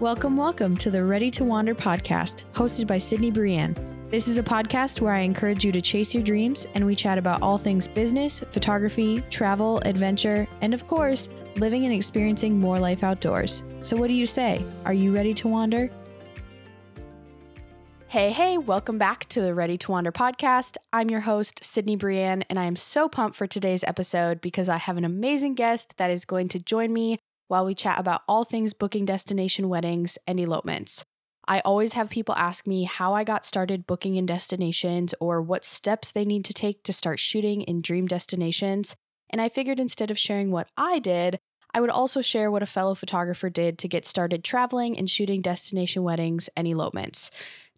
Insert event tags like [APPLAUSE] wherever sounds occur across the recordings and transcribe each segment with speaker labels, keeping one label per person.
Speaker 1: Welcome, welcome to the Ready to Wander podcast, hosted by Sydney Brienne. This is a podcast where I encourage you to chase your dreams and we chat about all things business, photography, travel, adventure, and of course, living and experiencing more life outdoors. So, what do you say? Are you ready to wander? Hey, hey, welcome back to the Ready to Wander podcast. I'm your host, Sydney Brienne, and I am so pumped for today's episode because I have an amazing guest that is going to join me while we chat about all things booking destination weddings and elopements. I always have people ask me how I got started booking in destinations or what steps they need to take to start shooting in dream destinations. And I figured instead of sharing what I did, I would also share what a fellow photographer did to get started traveling and shooting destination weddings and elopements.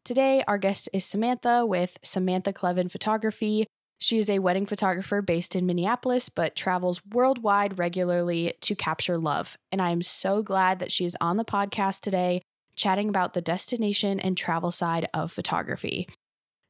Speaker 1: Today, our guest is Samantha with Samantha Kleven Photography. She is a wedding photographer based in Minneapolis, but travels worldwide regularly to capture love. And I am so glad that she is on the podcast today, chatting about the destination and travel side of photography.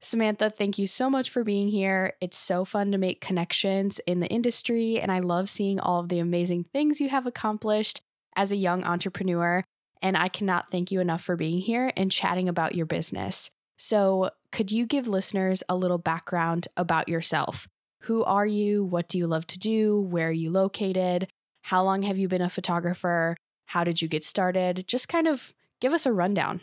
Speaker 1: Samantha, thank you so much for being here. It's so fun to make connections in the industry, and I love seeing all of the amazing things you have accomplished as a young entrepreneur. And I cannot thank you enough for being here and chatting about your business. So, could you give listeners a little background about yourself? Who are you? What do you love to do? Where are you located? How long have you been a photographer? How did you get started? Just kind of give us a rundown.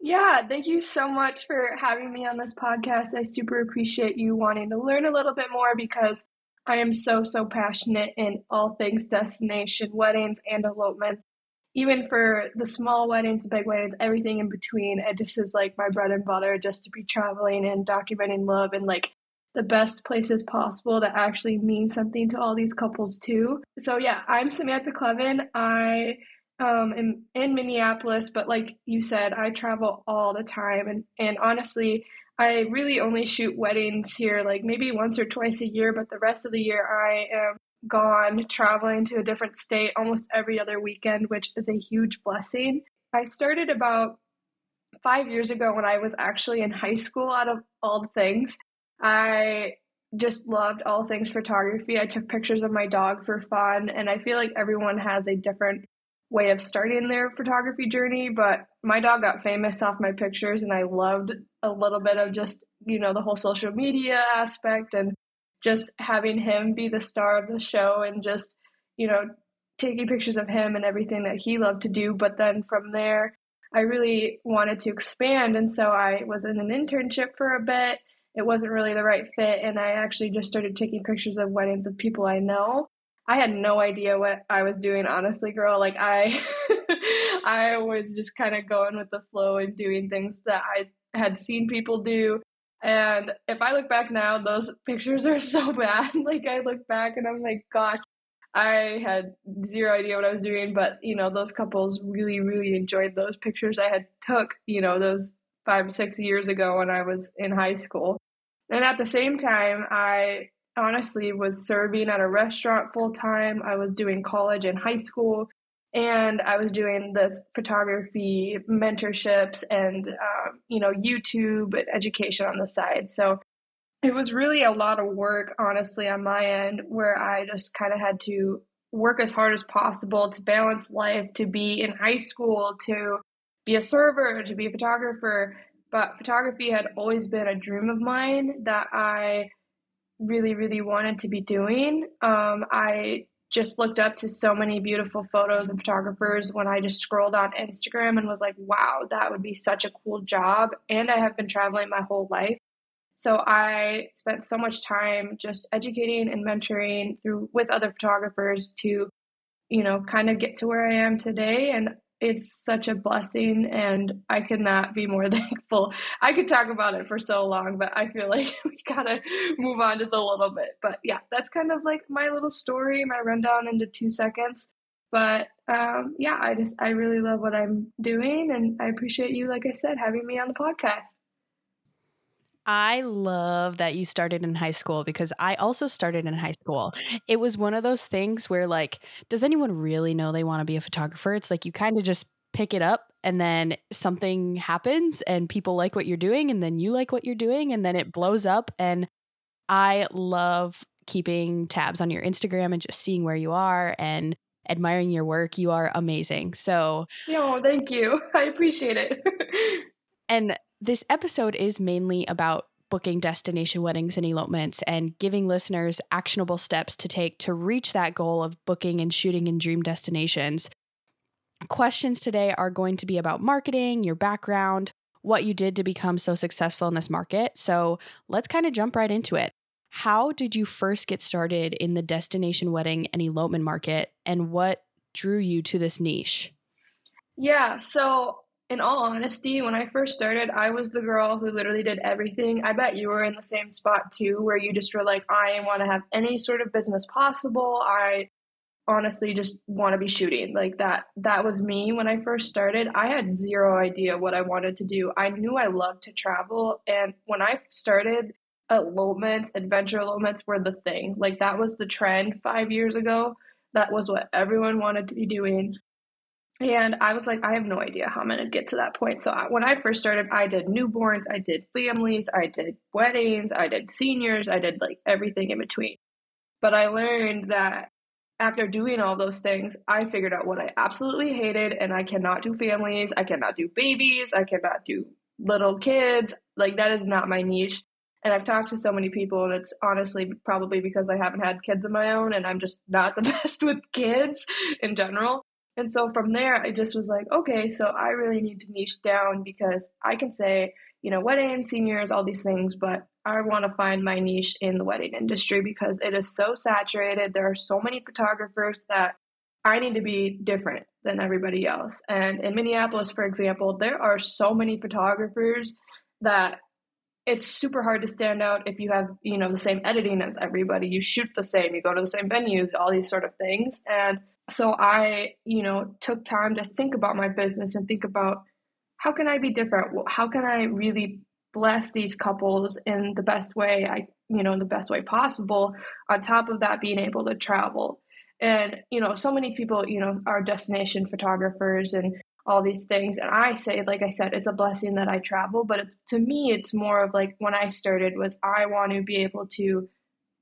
Speaker 2: Yeah, thank you so much for having me on this podcast. I super appreciate you wanting to learn a little bit more because I am so, so passionate in all things destination, weddings, and elopements even for the small weddings, big weddings, everything in between, it just is like my bread and butter just to be traveling and documenting love and like the best places possible that actually mean something to all these couples too. So yeah, I'm Samantha Kleven. I um, am in Minneapolis, but like you said, I travel all the time, and and honestly, I really only shoot weddings here like maybe once or twice a year, but the rest of the year I am gone traveling to a different state almost every other weekend, which is a huge blessing. I started about five years ago when I was actually in high school, out of all things. I just loved all things photography. I took pictures of my dog for fun, and I feel like everyone has a different way of starting their photography journey, but my dog got famous off my pictures, and I loved a little bit of just, you know, the whole social media aspect and just having him be the star of the show and just, you know, taking pictures of him and everything that he loved to do. But then from there, I really wanted to expand. And so I was in an internship for a bit. It wasn't really the right fit. And I actually just started taking pictures of weddings of people I know. I had no idea what I was doing, honestly, girl. Like I, [LAUGHS] I was just kind of going with the flow and doing things that I had seen people do and if I look back now, those pictures are so [LAUGHS] bad. like I look back and I'm like, gosh, I had zero idea what I was doing. But you know, those couples really, really enjoyed those pictures I had took. You know, those five, six years ago when I was in high school. And at the same time, I honestly was serving at a restaurant full time. I was doing college and high school and I was doing this photography mentorships and um, you know YouTube education on the side. So it was really a lot of work, honestly, on my end, where I just kind of had to work as hard as possible to balance life, to be in high school, to be a server, to be a photographer. But photography had always been a dream of mine that I really, really wanted to be doing. Um, I just looked up to so many beautiful photos and photographers when I just scrolled on Instagram and was like, wow, that would be such a cool job. And I have been traveling my whole life. So I spent so much time just educating and mentoring through with other photographers to, you know, kind of get to where I am today. And it's such a blessing and I cannot be more [LAUGHS] thankful. I could talk about it for so long, but I feel like [LAUGHS] we gotta move on just a little bit. But yeah, that's kind of like my little story, my rundown into two seconds. But um, yeah, I just I really love what I'm doing and I appreciate you, like I said, having me on the podcast.
Speaker 1: I love that you started in high school because I also started in high school. It was one of those things where, like, does anyone really know they want to be a photographer? It's like you kind of just pick it up and then something happens and people like what you're doing and then you like what you're doing and then it blows up. And I love keeping tabs on your Instagram and just seeing where you are and admiring your work. You are amazing. So,
Speaker 2: no, thank you. [LAUGHS] I appreciate it. [LAUGHS]
Speaker 1: and this episode is mainly about booking destination weddings and elopements and giving listeners actionable steps to take to reach that goal of booking and shooting in dream destinations. Questions today are going to be about marketing, your background, what you did to become so successful in this market. So let's kind of jump right into it. How did you first get started in the destination wedding and elopement market, and what drew you to this niche?
Speaker 2: Yeah, so in all honesty, when I first started, I was the girl who literally did everything. I bet you were in the same spot too, where you just were like, I want to have any sort of business possible. I honestly just want to be shooting. Like that that was me when i first started. I had zero idea what i wanted to do. I knew i loved to travel and when i started elopements adventure elopements were the thing. Like that was the trend five years ago. That was what everyone wanted to be doing and i was like i have no idea how i'm going to get to that point so I, when i first started i did newborns i did families i did weddings i did seniors i did like everything in between but i learned that after doing all those things, I figured out what I absolutely hated, and I cannot do families, I cannot do babies, I cannot do little kids. Like, that is not my niche. And I've talked to so many people, and it's honestly probably because I haven't had kids of my own, and I'm just not the [LAUGHS] best with kids in general. And so from there, I just was like, okay, so I really need to niche down because I can say, you know, weddings, seniors, all these things, but I want to find my niche in the wedding industry because it is so saturated. There are so many photographers that I need to be different than everybody else. And in Minneapolis, for example, there are so many photographers that it's super hard to stand out if you have, you know, the same editing as everybody. You shoot the same, you go to the same venues, all these sort of things. And so I, you know, took time to think about my business and think about how can I be different? How can I really bless these couples in the best way I you know the best way possible on top of that being able to travel? And you know so many people you know are destination photographers and all these things. And i say like i said it's a blessing that i travel but it's to me it's more of like when i started was i want to be able to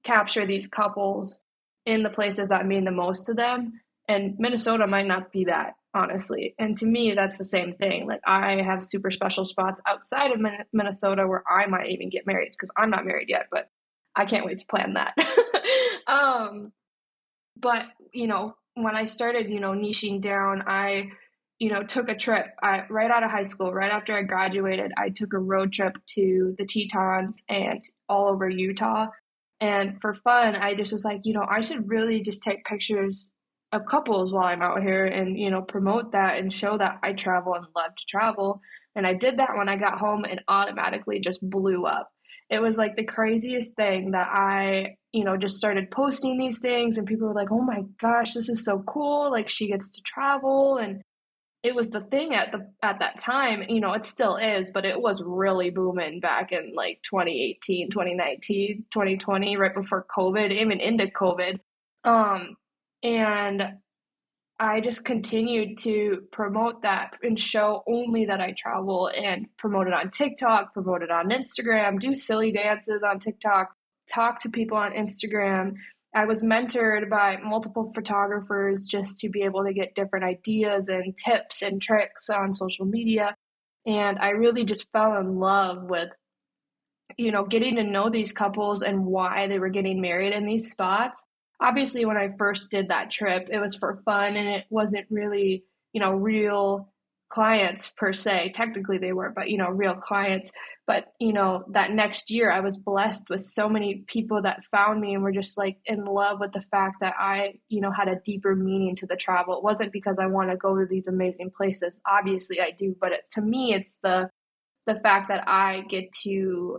Speaker 2: capture these couples in the places that mean the most to them and minnesota might not be that honestly. And to me, that's the same thing. Like, I have super special spots outside of Minnesota where I might even get married because I'm not married yet, but I can't wait to plan that. [LAUGHS] um, but, you know, when I started, you know, niching down, I, you know, took a trip I, right out of high school, right after I graduated. I took a road trip to the Tetons and all over Utah. And for fun, I just was like, you know, I should really just take pictures of couples while I'm out here and, you know, promote that and show that I travel and love to travel. And I did that when I got home and automatically just blew up. It was like the craziest thing that I, you know, just started posting these things and people were like, "Oh my gosh, this is so cool. Like she gets to travel." And it was the thing at the at that time, you know, it still is, but it was really booming back in like 2018, 2019, 2020 right before COVID, even into COVID. Um and I just continued to promote that and show only that I travel and promote it on TikTok, promote it on Instagram, do silly dances on TikTok, talk to people on Instagram. I was mentored by multiple photographers just to be able to get different ideas and tips and tricks on social media. And I really just fell in love with, you know, getting to know these couples and why they were getting married in these spots obviously when I first did that trip, it was for fun and it wasn't really, you know, real clients per se. Technically they were, but you know, real clients. But, you know, that next year I was blessed with so many people that found me and were just like in love with the fact that I, you know, had a deeper meaning to the travel. It wasn't because I want to go to these amazing places. Obviously I do, but it, to me it's the the fact that I get to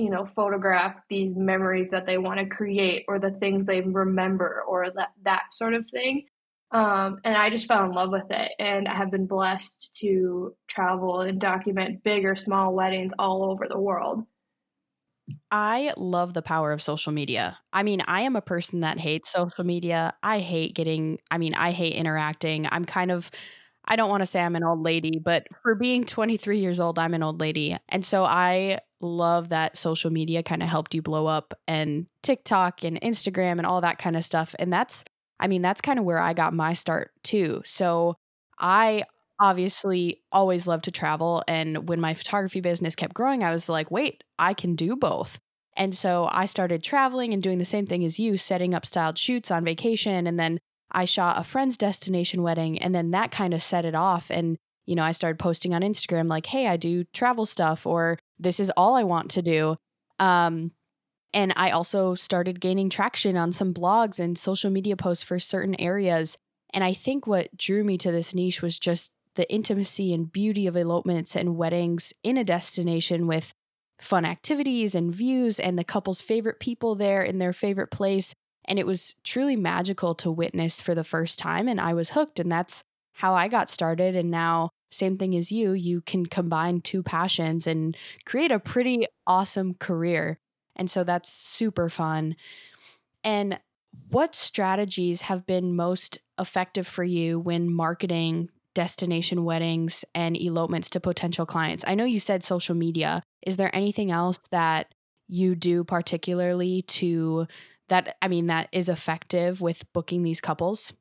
Speaker 2: you know photograph these memories that they want to create or the things they remember or that that sort of thing um, and i just fell in love with it and i have been blessed to travel and document big or small weddings all over the world
Speaker 1: I love the power of social media. I mean, I am a person that hates social media. I hate getting, I mean, I hate interacting. I'm kind of I don't want to say I'm an old lady, but for being 23 years old, I'm an old lady. And so I love that social media kind of helped you blow up and TikTok and Instagram and all that kind of stuff. And that's, I mean, that's kind of where I got my start too. So I obviously always loved to travel. And when my photography business kept growing, I was like, wait, I can do both. And so I started traveling and doing the same thing as you, setting up styled shoots on vacation. And then I shot a friend's destination wedding. And then that kind of set it off. And, you know, I started posting on Instagram like, hey, I do travel stuff, or this is all I want to do. Um, and I also started gaining traction on some blogs and social media posts for certain areas. And I think what drew me to this niche was just the intimacy and beauty of elopements and weddings in a destination with fun activities and views and the couple's favorite people there in their favorite place. And it was truly magical to witness for the first time. And I was hooked. And that's how I got started. And now, same thing as you, you can combine two passions and create a pretty awesome career. And so that's super fun. And what strategies have been most effective for you when marketing destination weddings and elopements to potential clients? I know you said social media. Is there anything else that you do particularly to that I mean that is effective with booking these couples?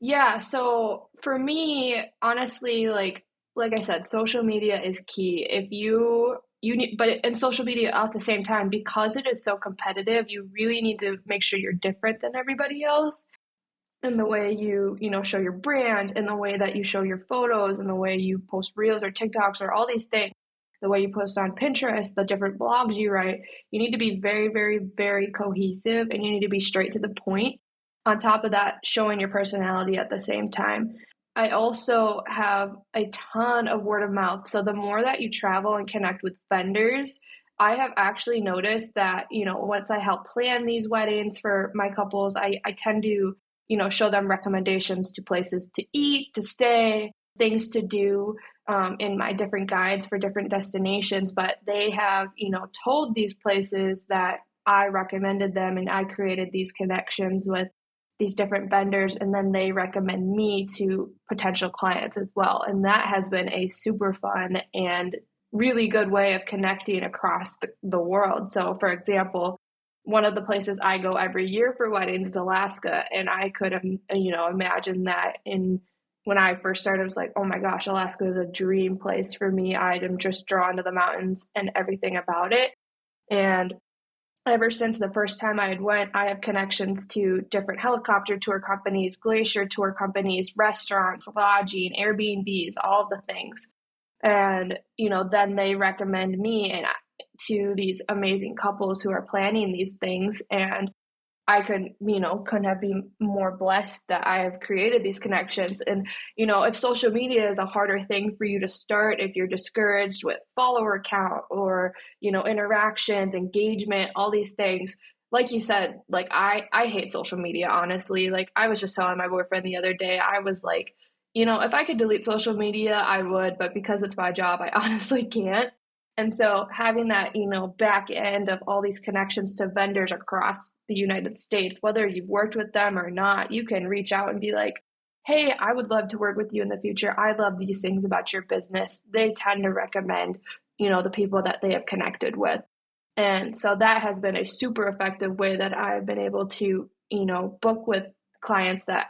Speaker 2: Yeah, so for me, honestly, like like I said, social media is key. If you you need but in social media at the same time because it is so competitive, you really need to make sure you're different than everybody else in the way you you know show your brand in the way that you show your photos in the way you post reels or tiktoks or all these things the way you post on pinterest the different blogs you write you need to be very very very cohesive and you need to be straight to the point on top of that showing your personality at the same time i also have a ton of word of mouth so the more that you travel and connect with vendors I have actually noticed that, you know, once I help plan these weddings for my couples, I, I tend to you know, show them recommendations to places to eat, to stay, things to do um, in my different guides for different destinations. But they have, you know, told these places that I recommended them and I created these connections with these different vendors and then they recommend me to potential clients as well. And that has been a super fun and really good way of connecting across the, the world. So, for example, one of the places I go every year for weddings is Alaska, and I could um, you know, imagine that in when I first started, I was like, oh my gosh, Alaska is a dream place for me. I am just drawn to the mountains and everything about it. And ever since the first time I had went, I have connections to different helicopter tour companies, glacier tour companies, restaurants, lodging, Airbnbs, all the things. And, you know, then they recommend me and to these amazing couples who are planning these things and I could, you know, couldn't have been more blessed that I have created these connections. And, you know, if social media is a harder thing for you to start, if you're discouraged with follower count or, you know, interactions, engagement, all these things, like you said, like I, I hate social media, honestly. Like I was just telling my boyfriend the other day, I was like, you know, if I could delete social media, I would, but because it's my job, I [LAUGHS] honestly can't. And so having that, you know, back end of all these connections to vendors across the United States, whether you've worked with them or not, you can reach out and be like, hey, I would love to work with you in the future. I love these things about your business. They tend to recommend, you know, the people that they have connected with. And so that has been a super effective way that I've been able to, you know, book with clients that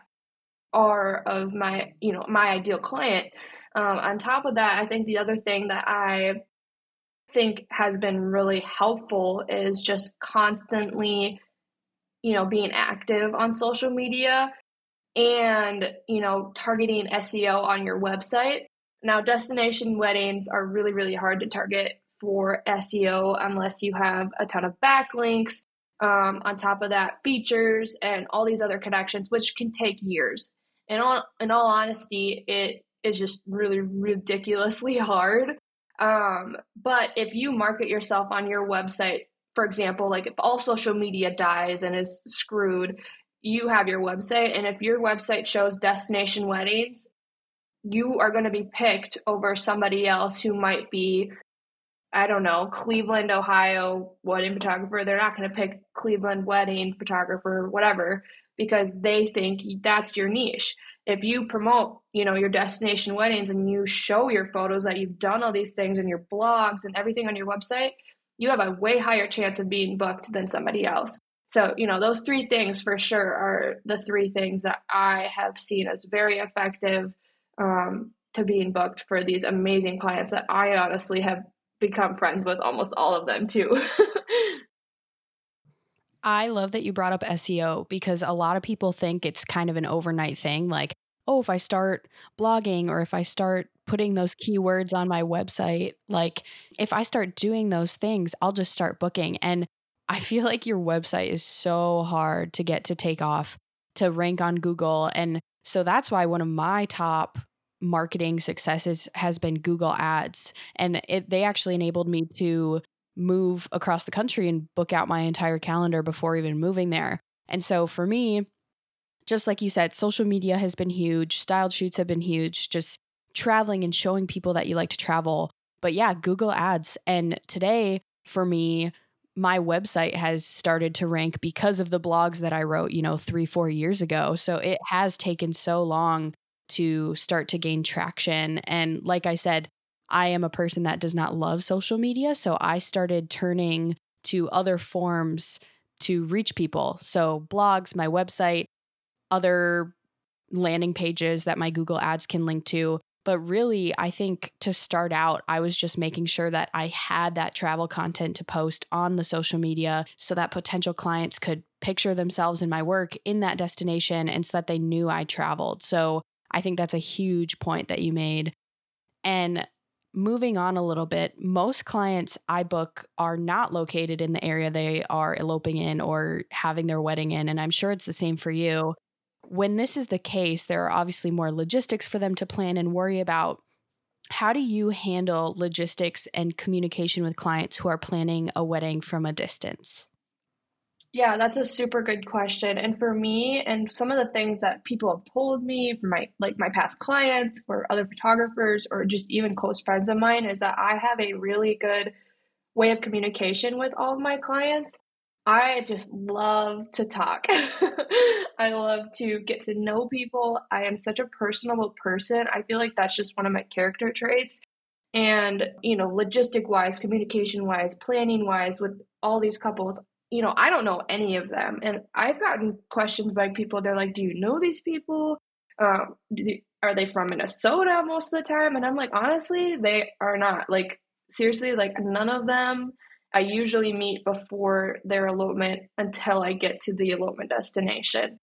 Speaker 2: are of my, you know, my ideal client. Um, on top of that, I think the other thing that I think has been really helpful is just constantly, you know, being active on social media and, you know, targeting SEO on your website. Now, destination weddings are really, really hard to target for SEO unless you have a ton of backlinks. Um, on top of that, features and all these other connections, which can take years. And all, in all honesty, it is just really ridiculously [LAUGHS] hard um, but if you market yourself on your website, for example, like if all social media dies and is screwed, you have your website. And if your website shows destination weddings, you are going to be picked over somebody else who might be, I don't know, Cleveland, Ohio wedding photographer. They're not going to pick Cleveland wedding photographer, whatever, because they think that's your niche if you promote you know your destination weddings and you show your photos that you've done all these things and your blogs and everything on your website you have a way higher chance of being booked than somebody else So, you know, those three things for sure are the three things that I have seen as very effective um, to being booked for these amazing clients that I honestly have become friends with almost all of them too. [LAUGHS]
Speaker 1: I love that you brought up SEO because a lot of people think it's kind of an overnight thing. Like, oh, if I start blogging or if I start putting those keywords on my website, like if I start doing those things, I'll just start booking. And I feel like your website is so hard to get to take off to rank on Google. And so that's why one of my top marketing successes has been Google Ads. And it, they actually enabled me to move across the country and book out my entire calendar before even moving there. And so for me, just like you said, social media has been huge, styled shoots have been huge, just traveling and showing people that you like to travel. But yeah, Google Ads. And today, for me, my website has started to rank because of the blogs that I wrote, you know, three, four years ago. So it has taken so long to start to gain traction. And like I said, I am a person that does not love social media. So I started turning to other forms to reach people. So blogs, my website, other landing pages that my Google Ads can link to. But really, I think to start out, I was just making sure that I had that travel content to post on the social media so that potential clients could picture themselves in my work in that destination and so that they knew I traveled. So I think that's a huge point that you made. And moving on a little bit, most clients I book are not located in the area they are eloping in or having their wedding in. And I'm sure it's the same for you when this is the case, there are obviously more logistics for them to plan and worry about. How do you handle logistics and communication with clients who are planning a wedding from a distance?
Speaker 2: Yeah, that's a super good question. And for me, and some of the things that people have told me from my like my past clients or other photographers or just even close friends of mine is that I have a really good way of communication with all of my clients. I just love to talk. [LAUGHS] I love to get to know people. I am such a personable person. I feel like that's just one of my character traits. And, you know, logistic wise, communication wise, planning wise, with all these couples, you know, I don't know any of them. And I've gotten questions by people. They're like, Do you know these people? Um, are they from Minnesota most of the time? And I'm like, honestly, they are not. Like, seriously, like, none of them I usually meet before their elopement until I get to the elopement destination.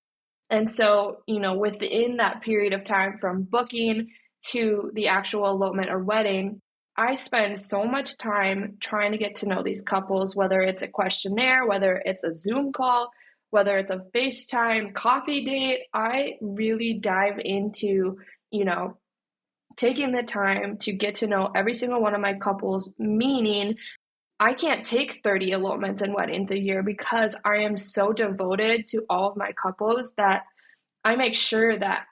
Speaker 2: And so, you know, within that period of time from booking to the actual elopement or wedding, I spend so much time trying to get to know these couples, whether it's a questionnaire, whether it's a Zoom call, whether it's a FaceTime coffee date. I really dive into, you know, taking the time to get to know every single one of my couples, meaning I can't take 30 elopements and weddings a year because I am so devoted to all of my couples that I make sure that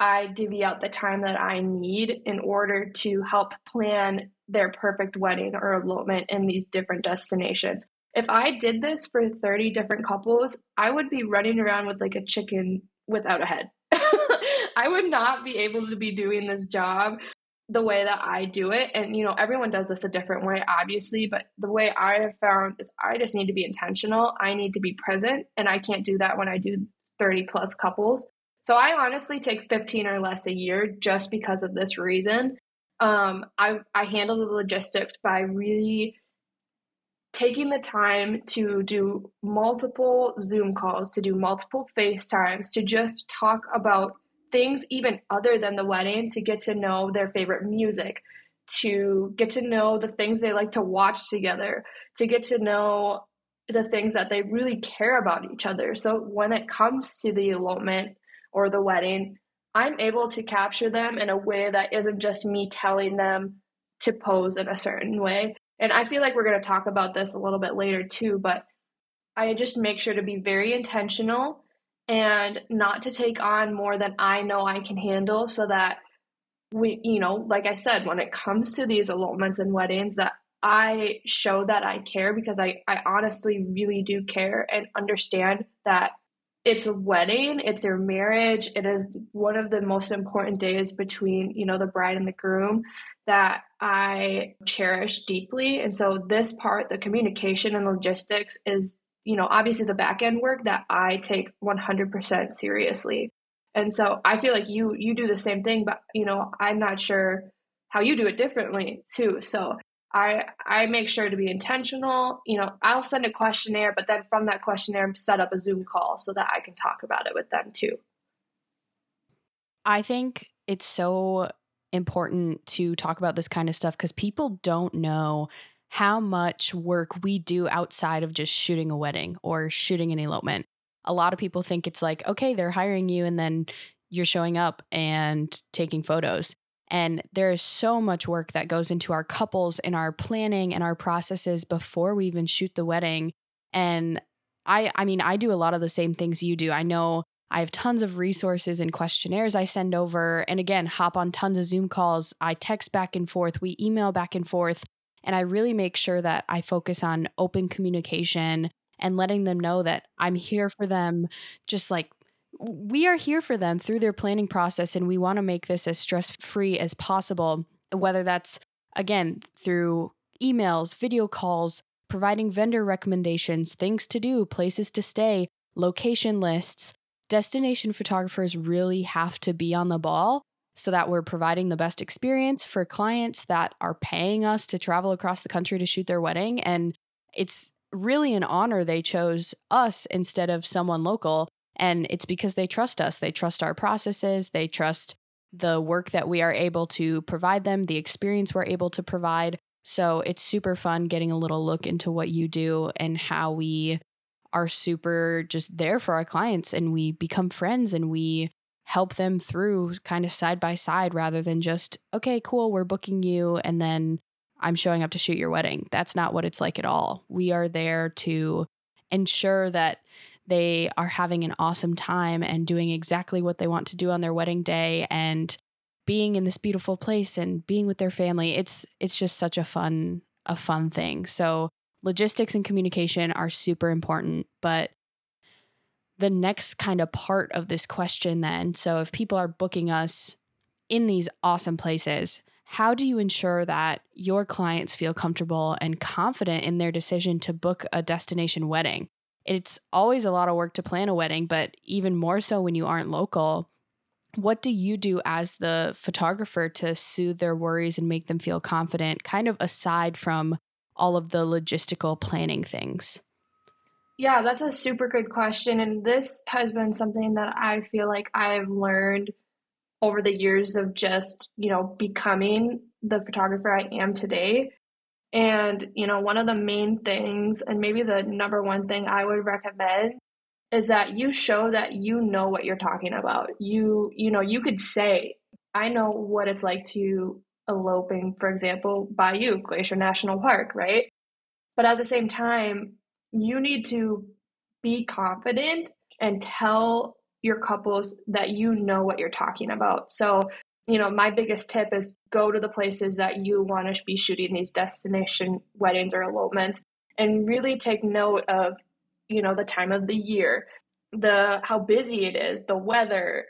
Speaker 2: I divvy out the time that I need in order to help plan their perfect wedding or elopement in these different destinations. If I did this for 30 different couples, I would be running around with like a chicken without a head. [LAUGHS] I would not be able to be doing this job the way that I do it. And, you know, everyone does this a different way, obviously, but the way I have found is I just need to be intentional. I need to be present, and I can't do that when I do 30 plus couples. So I honestly take 15 or less a year just because of this reason. Um, I, I handle the logistics by really taking the time to do multiple Zoom calls, to do multiple FaceTimes, to just talk about things even other than the wedding to get to know their favorite music, to get to know the things they like to watch together, to get to know the things that they really care about each other. So when it comes to the elopement or the wedding, I'm able to capture them in a way that isn't just me telling them to pose in a certain way. And I feel like we're going to talk about this a little bit later too, but I just make sure to be very intentional and not to take on more than I know I can handle so that we, you know, like I said, when it comes to these elopements and weddings, that I show that I care because I, I honestly really do care and understand that it's a wedding, it's their marriage, it is one of the most important days between, you know, the bride and the groom that I cherish deeply. And so this part, the communication and logistics is you know, obviously the back end work that I take 100% seriously. And so I feel like you you do the same thing, but you know, I'm not sure how you do it differently too. So I I make sure to be intentional. You know, I'll send a questionnaire, but then from that questionnaire, set up a Zoom call so that I can talk about it with them too.
Speaker 1: I think it's so important to talk about this kind of stuff because people don't know how much work we do outside of just shooting a wedding or shooting an elopement. A lot of people think it's like, okay, they're hiring you and then you're showing up and taking photos. And there is so much work that goes into our couples and our planning and our processes before we even shoot the wedding. And I I mean, I do a lot of the same things you do. I know I have tons of resources and questionnaires I send over and again, hop on tons of Zoom calls. I text back and forth, we email back and forth, and I really make sure that I focus on open communication and letting them know that I'm here for them just like we are here for them through their planning process and we want to make this as stress free as possible whether that's again through emails video calls providing vendor recommendations things to do places to stay location lists. Destination photographers really have to be on the ball so that we're providing the best experience for clients that are paying us to travel across the country to shoot their wedding and it's really an honor they chose us instead of someone local and it's because they trust us. They trust our processes, they trust the work that we are able to provide them, the experience we're able to provide. So it's super fun getting a little look into what you do and how we are super just there for our clients and we become friends and we help them through kind of side by side rather than just, okay, cool, we're booking you and then I'm showing up to shoot your wedding. That's not what it's like at all. We are there to ensure that they are having an awesome time and doing exactly what they want to do on their wedding day and being in this beautiful place and being with their family. It's it's just such a fun a fun thing. So logistics and communication are super important but the next kind of part of this question then so if people are booking us in these awesome places how do you ensure that your clients feel comfortable and confident in their decision to book a destination wedding it's always a lot of work to plan a wedding, but even more so when you aren't local. What do you do as the photographer to soothe their worries and make them feel confident, kind of aside from all of the logistical planning things?
Speaker 2: Yeah, that's a super good question. And this has been something that I feel like I've learned over the years of just, you know, becoming the photographer I am today. And, you know, one of the main things, and maybe the number one thing I would recommend is that you show that you know what you're talking about. You, you know, you could say, I know what it's like to eloping, for example, Bayou, Glacier National Park, right? But at the same time, you need to be confident and tell your couples that you know what you're talking about. So you know, my biggest tip is go to the places that you want to be shooting these destination weddings or elopements and really take note of, you know, the time of the year, the how busy it is, the weather,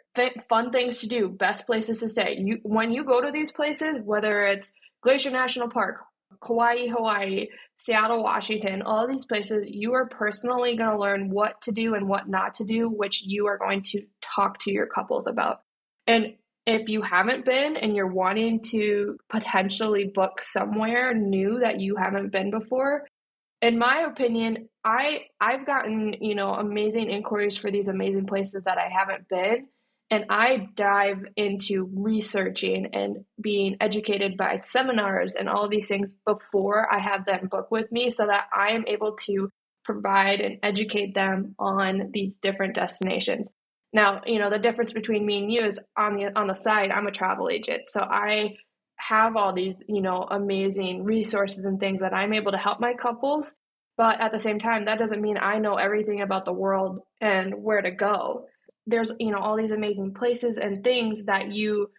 Speaker 2: fun things to do, best places to stay. You when you go to these places, whether it's Glacier National Park, Kauai, Hawaii, Seattle, Washington, all these places, you are personally going to learn what to do and what not to do, which you are going to talk to your couples about. And if you haven't been and you're wanting to potentially book somewhere new that you haven't been before, in my opinion, I I've gotten, you know, amazing inquiries for these amazing places that I haven't been and I dive into researching and being educated by seminars and all these things before I have them book with me so that I am able to provide and educate them on these different destinations. Now, you know, the difference between me and you is on the on the side, I'm a travel agent. So I have all these, you know, amazing resources and things that I'm able to help my couples. But at the same time, that doesn't mean I know everything about the world and where to go. There's, you know, all these amazing places and things that you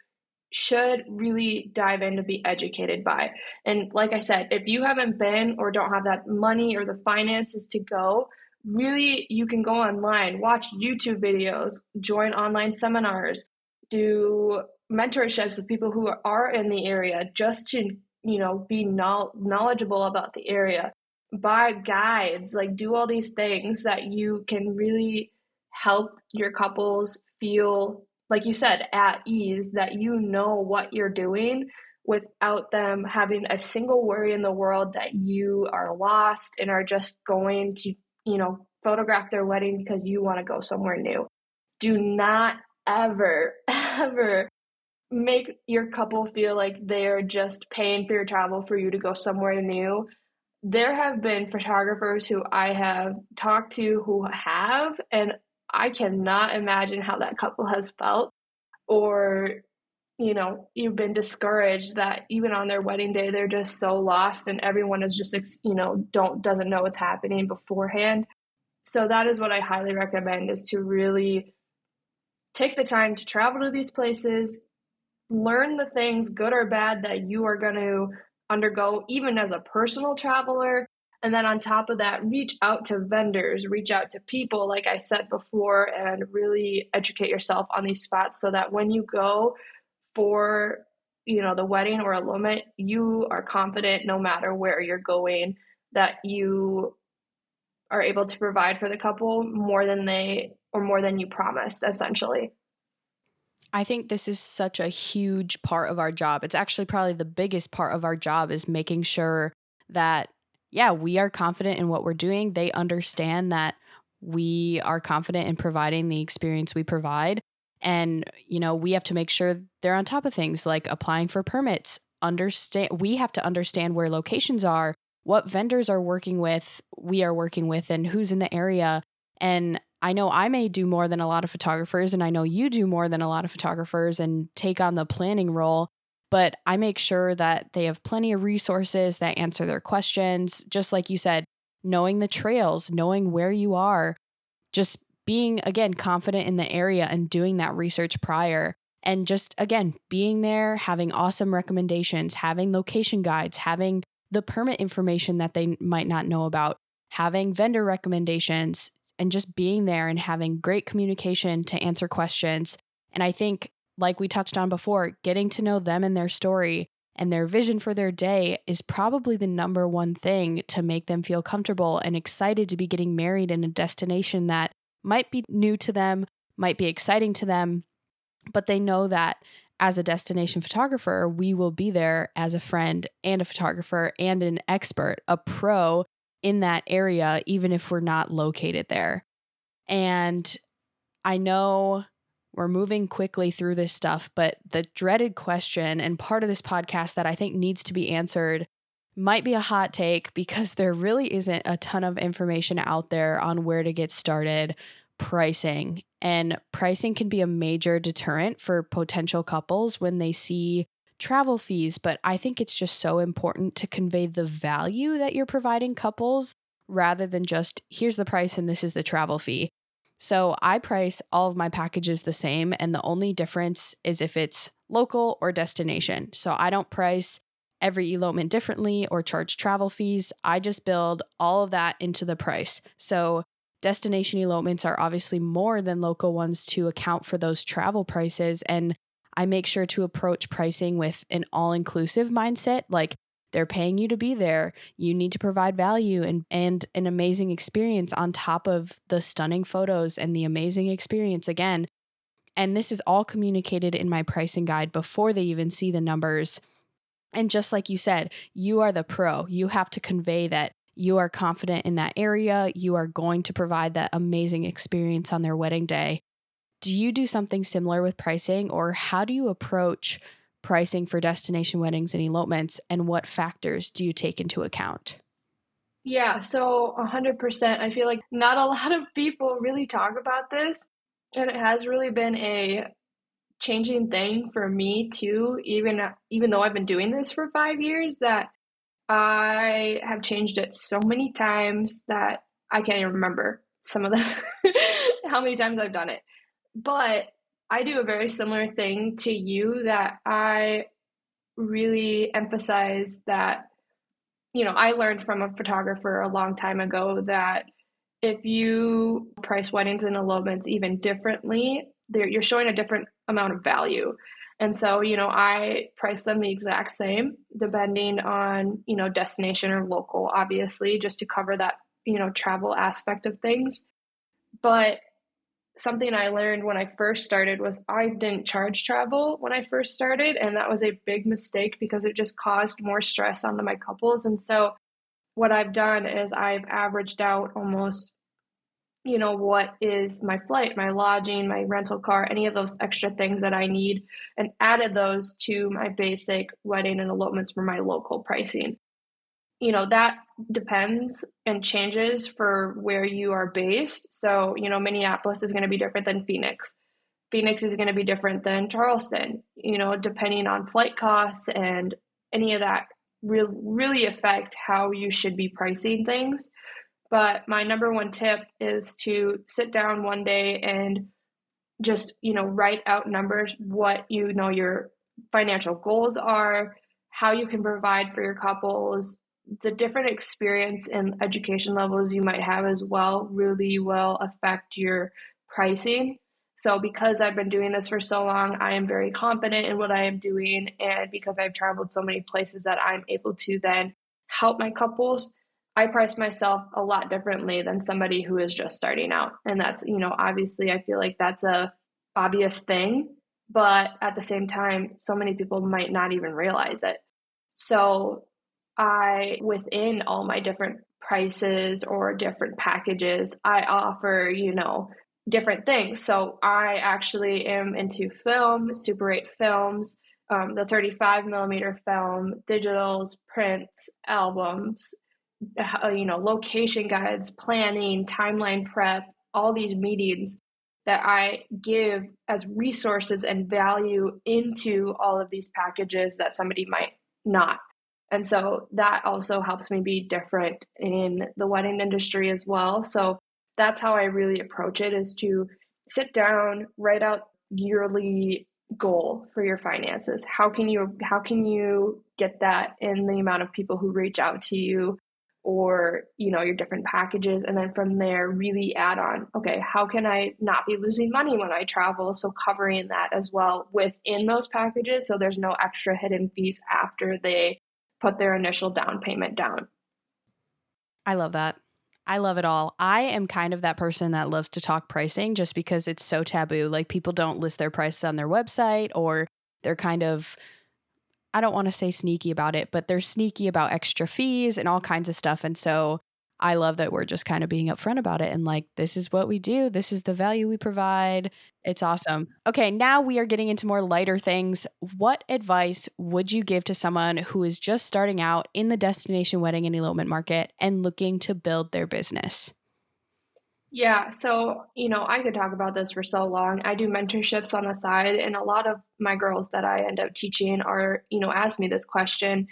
Speaker 2: should really dive in to be educated by. And like I said, if you haven't been or don't have that money or the finances to go, really you can go online, watch YouTube videos, join online seminars, do mentorships with people who are in the area just to, you know, be knowledgeable about the area. buy guides, like do all these things that you can really help your couples feel like you said at ease that you know what you're doing without them having a single worry in the world that you are lost and are just going to, you know, photograph their wedding because you want to go somewhere new. Do not ever, [LAUGHS] ever make your couple feel like they're just paying for your travel for you to go somewhere new. There have been photographers who I have talked to who have, and I cannot imagine how that couple has felt or you know you've been discouraged that even on their wedding day they're just so lost and everyone is just you know don't doesn't know what's happening beforehand. So that is what i highly recommend is to really take the time to travel to these places learn the things good or bad that you are going to undergo even as a personal traveler. And then on top of that, reach out to vendors, reach out to people, like I said before, and really educate yourself on these spots so that when you go for you know the wedding or elopement, you are confident no matter where you're going that you are able to provide for the couple more than they or more than you promised essentially.
Speaker 1: I think this is such a huge part of our job. It's actually probably the biggest part of our job is making sure that yeah, we are confident in what we're doing. They understand that we are confident in providing the experience we provide. And, you know, we have to make sure they're on top of things like applying for permits. Understand we have to understand where locations are, what vendors are working with, we are working with, and who's in the area. And I know I may do more than a lot of photographers, and I know you do more than a lot of photographers and take on the planning role but I make sure that they have plenty of resources that answer their questions. Just like you said, knowing the trails, knowing where you are, just being, again, confident in the area and doing that research prior. And just, again, being there, having awesome recommendations, having location guides, having the permit information that they might not know about, having vendor recommendations, and just being there and having great communication to answer questions. And I think like we touched on before, getting to know them and their story and their vision for their day is probably the number one thing to make them feel comfortable and excited to be getting married in a destination that might be new to them, might be exciting to them, but they know that as a destination photographer, we will be there as a friend and a photographer and an expert, a pro in that area, even if we're not located there. And I know we're moving quickly through this stuff, but the dreaded question and part of this podcast that I think needs to be answered might be a hot take because there really isn't a ton of information out there on where to get started pricing. And pricing can be a major deterrent for potential couples when they see travel fees, but I think it's just so important to convey the value that you're providing couples rather than just here's the price and this is the travel fee. So I price all of my packages the same, and the only difference is if it's local or destination. So I don't price every elopement differently or charge travel fees. I just build all of that into the price. So destination elopements are obviously more than local ones to account for those travel prices. And I make sure to approach pricing with an all inclusive mindset. Like they're paying you to be there. You need to provide value and, and an amazing experience on top of the stunning photos and the amazing experience again. And this is all communicated in my pricing guide before they even see the numbers. And just like you said, you are the pro. You have to convey that you are confident in that area. You are going to provide that amazing experience on their wedding day. Do you do something similar with pricing, or how do you approach pricing for destination weddings and elopements, and what factors do you take into account?
Speaker 2: Yeah, so 100%. I feel like not a [LAUGHS] lot of people really talk about this, and it has really been a changing thing for me too even even though I've been doing this for 5 years that I have changed it so many times that I can't even remember some of the [LAUGHS] how many times I've done it. But I do a very similar thing to you that I really emphasize that, you know, I learned from a photographer a long time ago that if you price weddings and elopements even differently, you're showing a different amount of value. And so, you know, I price them the exact same depending on, you know, destination or local, obviously, just to cover that, you know, travel aspect of things. But something I learned when I first started was I didn't charge travel when I first started. And that was a big mistake because it just caused more stress onto my couples. And so, what I've done is I've averaged out almost you know, what is my flight, my lodging, my rental car, any of those extra things that I need, and added those to my basic wedding and elopements for my local pricing. You know, that depends and changes for where you are based. So, you know, Minneapolis is going to be different than Phoenix. Phoenix is going to be different than Charleston, you know, depending on flight costs and any of that really really affect how you should be pricing things. But my number one tip is to sit down one day and just, you know, write out numbers, what you know your financial goals are, how you can provide for your couples, the different experience and education levels you might have as well really will affect your pricing. So, because I've been doing this for so long, I am very confident in what I am doing. And because I've traveled so many places that I'm able to then help my couples I price myself a lot differently than somebody who is just starting out. And that's, you know, obviously I feel like that's a obvious thing, but at the same time, so many people might not even realize it. So I within all my different prices or different packages, I offer, you know, different things. So I actually am into film, Super 8 films, um, the 35 millimeter film, digitals, prints, albums, Uh, you know, location guides, planning, timeline prep, all these meetings that I give as resources and value into all of these packages that somebody might not. And so that also helps me be different in the wedding industry as well. So that's how I really approach it is to sit down, write out yearly goal for your finances. How can you how can you get that in the amount of people who reach out to you or you know your different packages and then from there really add on okay how can i not be losing money when i travel so covering that as well within those packages so there's no extra hidden fees after they put their initial down payment down
Speaker 1: i love that I love it all. I am kind of that person that loves to talk pricing just because it's so taboo. Like people don't list their prices on their website or they're kind of I don't want to say sneaky about it, but they're sneaky about extra fees and all kinds of stuff. And so I love that we're just kind of being upfront about it and like, this is what we do. This is the value we provide. It's awesome. Okay, now we are getting into more lighter things. What advice would you give to someone who is just starting out in the destination wedding and elopement market and looking to build their business?
Speaker 2: Yeah, so, you know, I could talk about this for so long. I do mentorships on the side, and a lot of my girls that I end up teaching are, you know, ask me this question.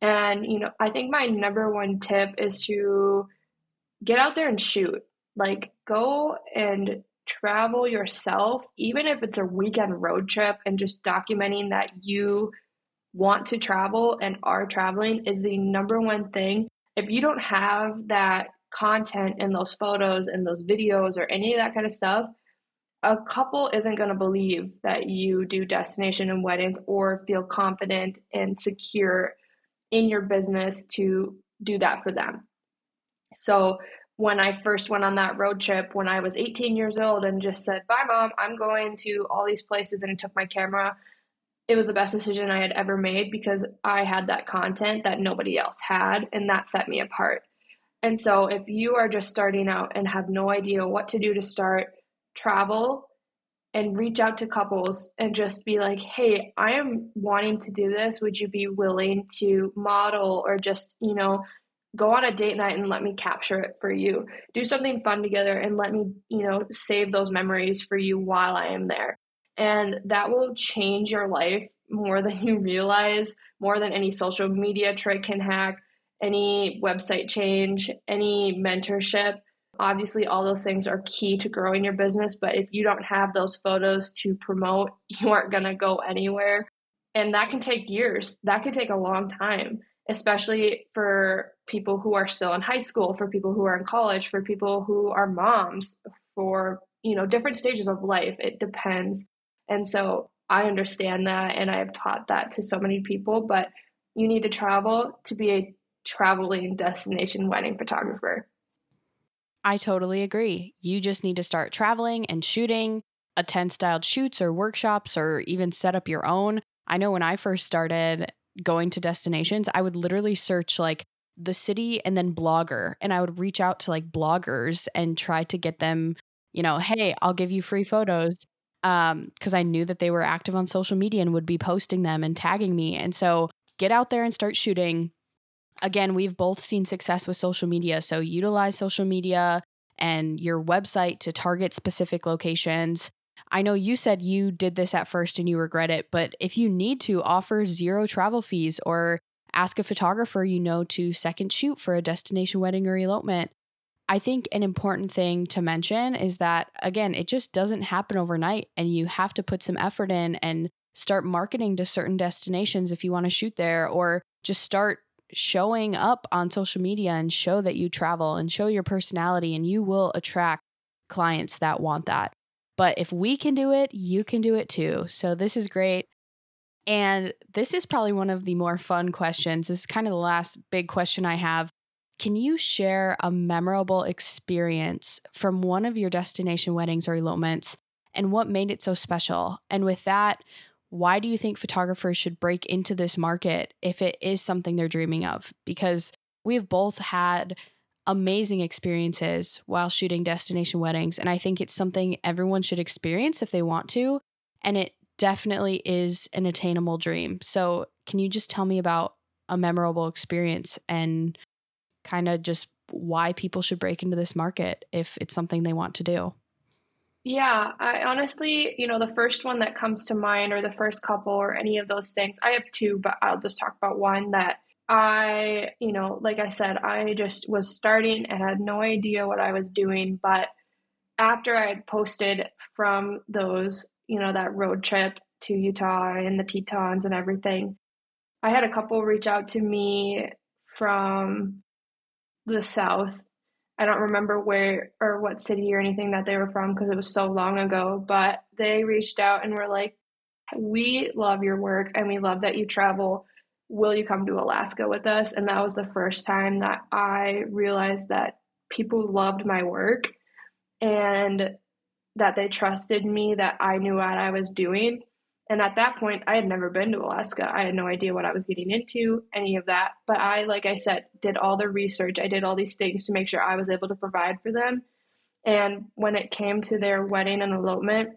Speaker 2: And, you know, I think my number one tip is to get out there and shoot. Like, go and travel yourself, even if it's a weekend road trip, and just documenting that you want to travel and are traveling is the number one thing. If you don't have that content in those photos and those videos or any of that kind of stuff, a couple isn't going to believe that you do destination and weddings or feel confident and secure in your business to do that for them. So, when I first went on that road trip when I was 18 years old and just said, Bye, mom, I'm going to all these places and took my camera, it was the best decision I had ever made because I had that content that nobody else had, and that set me apart. And so, if you are just starting out and have no idea what to do to start, travel and reach out to couples and just be like, hey, I am wanting to do this. Would you be willing to model or just, you know, go on a date night and let me capture it for you? Do something fun together and let me, you know, save those memories for you while I am there. And that will change your life more than [LAUGHS] you realize, more than any social media trick can hack any website change, any mentorship. Obviously, all those things are key to growing your business, but if you don't have those photos to promote, [LAUGHS] you aren't going to go anywhere. And that can take years. That could take a long time, especially for people who are still in high school, for people who are in college, for people who are moms, for, you know, different stages of life. It depends. And so I understand that and I've taught that to so many people, but you need to travel to be a traveling destination wedding photographer.
Speaker 1: I totally agree. You just need to start traveling and shooting, attend styled shoots or workshops, or even set up your own. I know when I first started going to destinations, I would literally search like the city and then blogger, and I would reach out to like bloggers and try to get them, you know, hey, I'll give you free photos. Um, because I knew that they were active on social media and would be posting them and tagging me. And so get out there and start shooting. Again, we've both seen success with social media. So utilize social media and your website to target specific locations. I know you said you did this at first and you regret it, but if you need to, offer zero travel fees or ask a photographer you know to second shoot for a destination wedding or elopement. I think an important thing to mention is that, again, it just doesn't happen overnight and you have to put some effort in and start marketing to certain destinations if you want to shoot there or just start showing up on social media and show that you travel and show your personality and you will attract clients that want that. But if we can do it, you can do it too. So this is great. And this is probably one of the more fun questions. This is kind of the last big question I have. Can you share a memorable experience from one of your destination weddings or elopements and what made it so special? And with that, why do you think photographers should break into this market if it is something they're dreaming of? Because we've both had amazing experiences while shooting destination weddings. And I think it's something everyone should experience if they want to. And it definitely is an attainable dream. So, can you just tell me about a memorable experience and kind of just why people should break into this market if it's something they want to do?
Speaker 2: Yeah, I honestly, you know, the first one that comes to mind or the first couple or any of those things, I have two, but I'll just talk about one that I, you know, like I said, I just was starting and had no idea what I was doing. But after I had posted from those, you know, that road trip to Utah and the Tetons and everything, I had a couple reach out to me from the South I don't remember where or what city or anything that they were from because it was so long ago, but they reached out and were like, We love your work and we love that you travel. Will you come to Alaska with us? And that was the first time that I realized that people loved my work and that they trusted me, that I knew what I was doing. And at that point, I had never been to Alaska. I had no idea what I was getting into, any of that. But I, like I said, did all the research. I did all these things to make sure I was able to provide for them. And when it came to their wedding and elopement,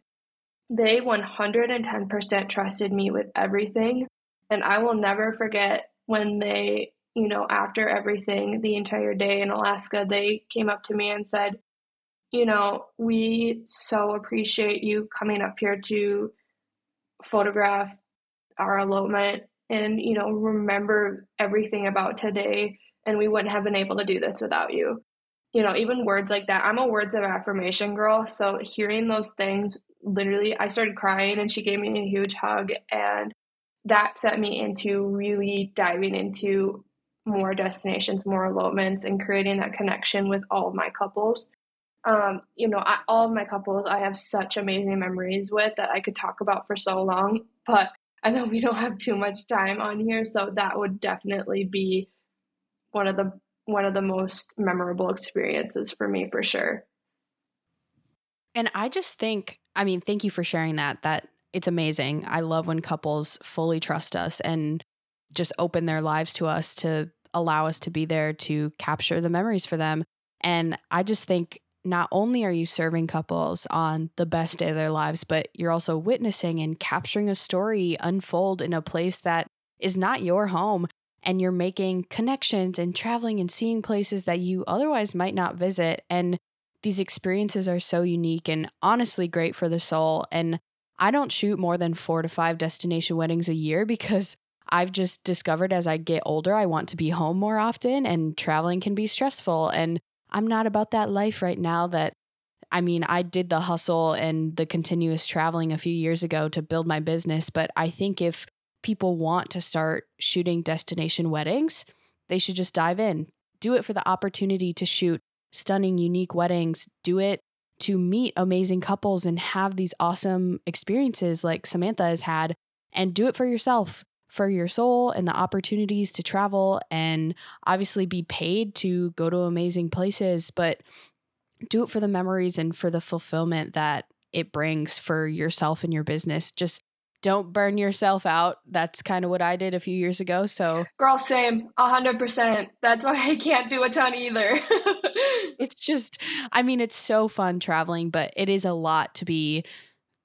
Speaker 2: they 110% trusted me with everything. And I will never forget when they, you know, after everything, the entire day in Alaska, they came up to me and said, you know, we so appreciate you coming up here to photograph our elopement and you know remember everything about today and we wouldn't have been able to do this without you. You know even words like that i'm a words of affirmation girl so hearing those things literally i started crying and she gave me a huge hug and that set me into really diving into more destinations more elopements and creating that connection with all of my couples um, you know, I, all of my couples I have such amazing memories with that I could talk about for so long. But I know we don't have too much time on here, so that would definitely be one of the one of the most memorable experiences for me for sure.
Speaker 1: And I just think, I mean, thank you for sharing that. That it's amazing. I love when couples fully trust us and just open their lives to us to allow us to be there to capture the memories for them. And I just think not only are you serving couples on the best day of their lives, but you're also witnessing and capturing a story unfold in a place that is not your home. And you're making connections and traveling and seeing places that you otherwise might not visit. And these experiences are so unique and honestly great for the soul. And I don't shoot more than four to five destination weddings a year [LAUGHS] because I've just discovered as I get older, I want to be home more often and traveling can be stressful. And I'm not about that life right now that I mean, I did the hustle and the continuous traveling a few years ago to build my business, but I think if people want to start shooting destination weddings, they should just dive in. Do it for the opportunity to shoot stunning, unique weddings. Do it to meet amazing couples and have these awesome experiences like Samantha has had and do it for yourself, for your soul and the opportunities to travel and obviously be paid to go to amazing places, but do it for the memories and for the fulfillment that it brings for yourself and your business. Just don't burn yourself out. That's kind of what I did a few years ago. So,
Speaker 2: girl, same, a hundred percent. That's why I can't do a ton either. [LAUGHS]
Speaker 1: it's just, I mean, it's so fun traveling, but it is a lot to be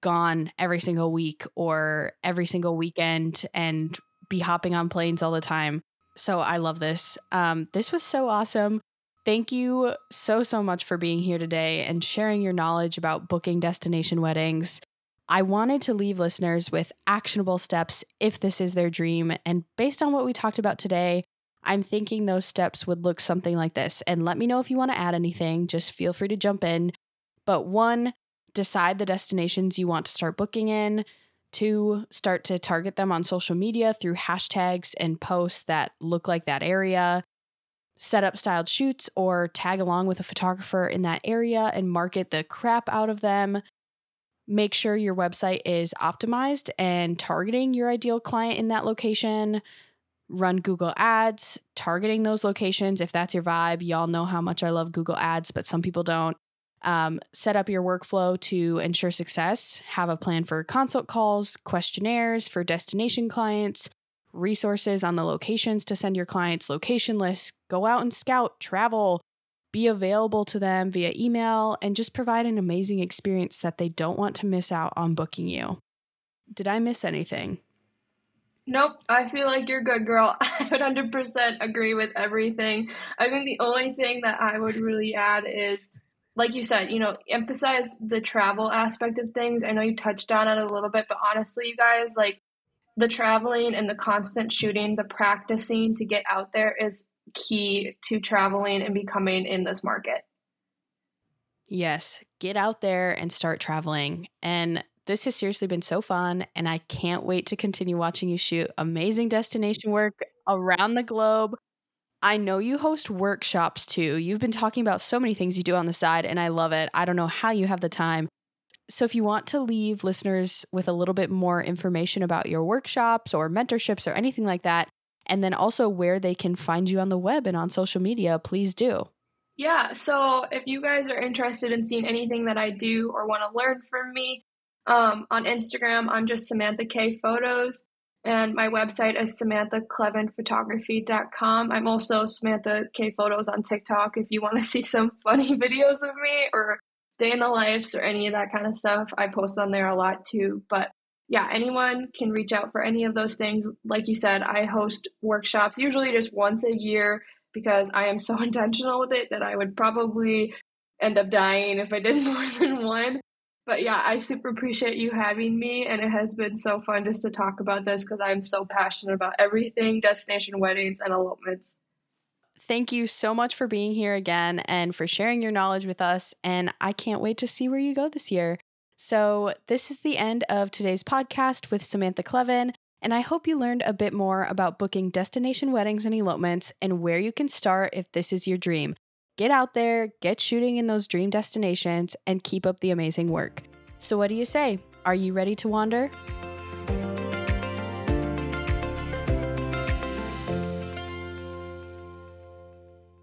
Speaker 1: gone every single week or every single weekend and be hopping on planes all the time. So, I love this. Um, this was so awesome. Thank you so, so much for being here today and sharing your knowledge about booking destination weddings. I wanted to leave listeners with actionable steps if this is their dream. And based on what we talked about today, I'm thinking those steps would look something like this. And let me know if you want to add anything. Just feel free to jump in. But one, decide the destinations you want to start booking in. Two, start to target them on social media through hashtags and posts that look like that area set up styled shoots or tag along with a photographer in that area and market the crap out of them. Make sure your website is optimized and targeting your ideal client in that location. Run Google Ads, targeting those locations if that's your vibe. Y'all know how much I love Google Ads, but some people don't. Um, set up your workflow to ensure success. Have a plan for consult calls, questionnaires for destination clients, resources on the locations to send your clients location lists, go out and scout, travel, be available to them via email, and just provide an amazing experience that they don't want to miss out on booking you. Did I miss anything?
Speaker 2: Nope, I feel like you're good, girl. [LAUGHS] I would 100% agree with everything. I think the only thing that I would really add is, like you said, you know, emphasize the travel aspect of things. I know you touched on it a little bit, but honestly, you guys, like, the traveling and the constant shooting, the practicing to get out there is key to traveling and becoming in this market.
Speaker 1: Yes, get out there and start traveling. And this has seriously been so fun. And I can't wait to continue watching you shoot amazing destination work around the globe. I know you host workshops too. You've been talking about so many things you do on the side, and I love it. I don't know how you have the time. So, if you want to leave listeners with a little bit more information about your workshops or mentorships or anything like that, and then also where they can find you on the web and on social media, please do.
Speaker 2: Yeah, so if you guys are interested in seeing anything that I do or want to learn from me, um, on Instagram, I'm just Samantha K Photos, and my website is samanthaklevenphotography.com. I'm also Samantha K Photos on TikTok if you want to [LAUGHS] see some funny videos of me or day in the lives or any of that kind of stuff. I post on there a lot too. But yeah, anyone can reach out for any of those things. Like you said, I host workshops usually just once a year because I am so [LAUGHS] intentional with it that I would probably end up dying if I did [LAUGHS] more than one. But yeah, I super appreciate you having me, and it has been so fun just to talk about this because I'm so passionate about everything destination weddings and elopements.
Speaker 1: Thank you so much for being here again and for sharing your knowledge with us. And I can't wait to see where you go this year. So, this is the end of today's podcast with Samantha Kleven. And I hope you learned a bit more about booking destination weddings and elopements and where you can start if this is your dream. Get out there, get shooting in those dream destinations, and keep up the amazing work. So, what do you say? Are you ready to wander?